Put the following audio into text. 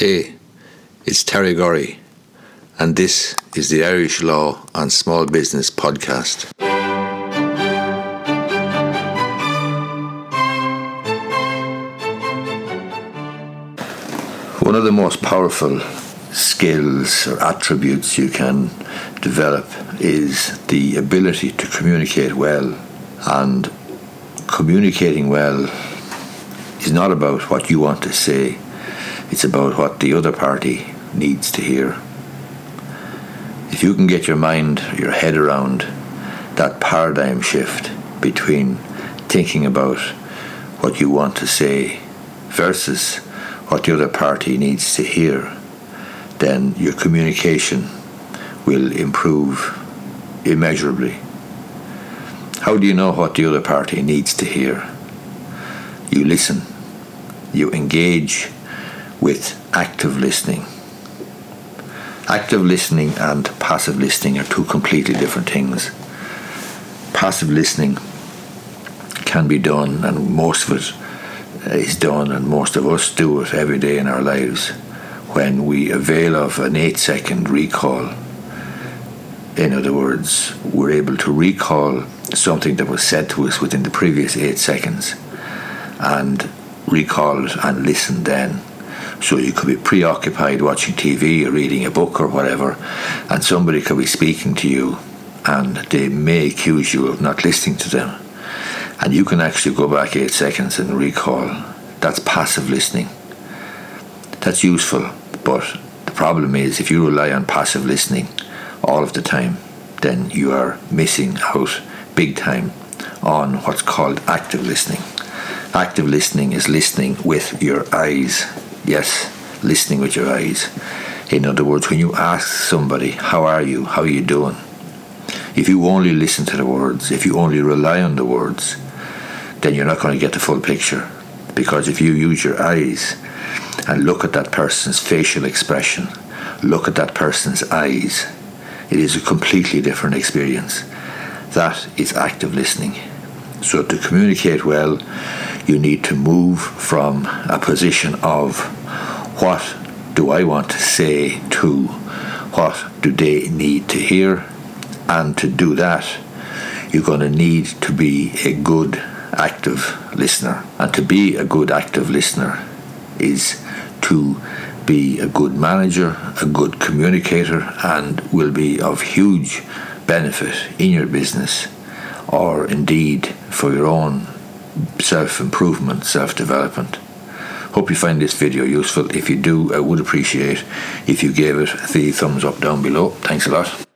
Hey, it's Terry Gorry, and this is the Irish Law and Small Business podcast. One of the most powerful skills or attributes you can develop is the ability to communicate well. And communicating well is not about what you want to say it's about what the other party needs to hear. If you can get your mind, your head around that paradigm shift between thinking about what you want to say versus what the other party needs to hear, then your communication will improve immeasurably. How do you know what the other party needs to hear? You listen, you engage with active listening. Active listening and passive listening are two completely different things. Passive listening can be done, and most of it is done, and most of us do it every day in our lives when we avail of an eight second recall. In other words, we're able to recall something that was said to us within the previous eight seconds and recall it and listen then so you could be preoccupied watching TV or reading a book or whatever, and somebody could be speaking to you and they may accuse you of not listening to them. And you can actually go back eight seconds and recall. That's passive listening. That's useful, but the problem is if you rely on passive listening all of the time, then you are missing out big time on what's called active listening. Active listening is listening with your eyes Yes, listening with your eyes. In other words, when you ask somebody, How are you? How are you doing? If you only listen to the words, if you only rely on the words, then you're not going to get the full picture. Because if you use your eyes and look at that person's facial expression, look at that person's eyes, it is a completely different experience. That is active listening. So, to communicate well, you need to move from a position of what do I want to say to what do they need to hear. And to do that, you're going to need to be a good active listener. And to be a good active listener is to be a good manager, a good communicator, and will be of huge benefit in your business or indeed for your own self improvement, self development. Hope you find this video useful. If you do, I would appreciate if you gave it the thumbs up down below. Thanks a lot.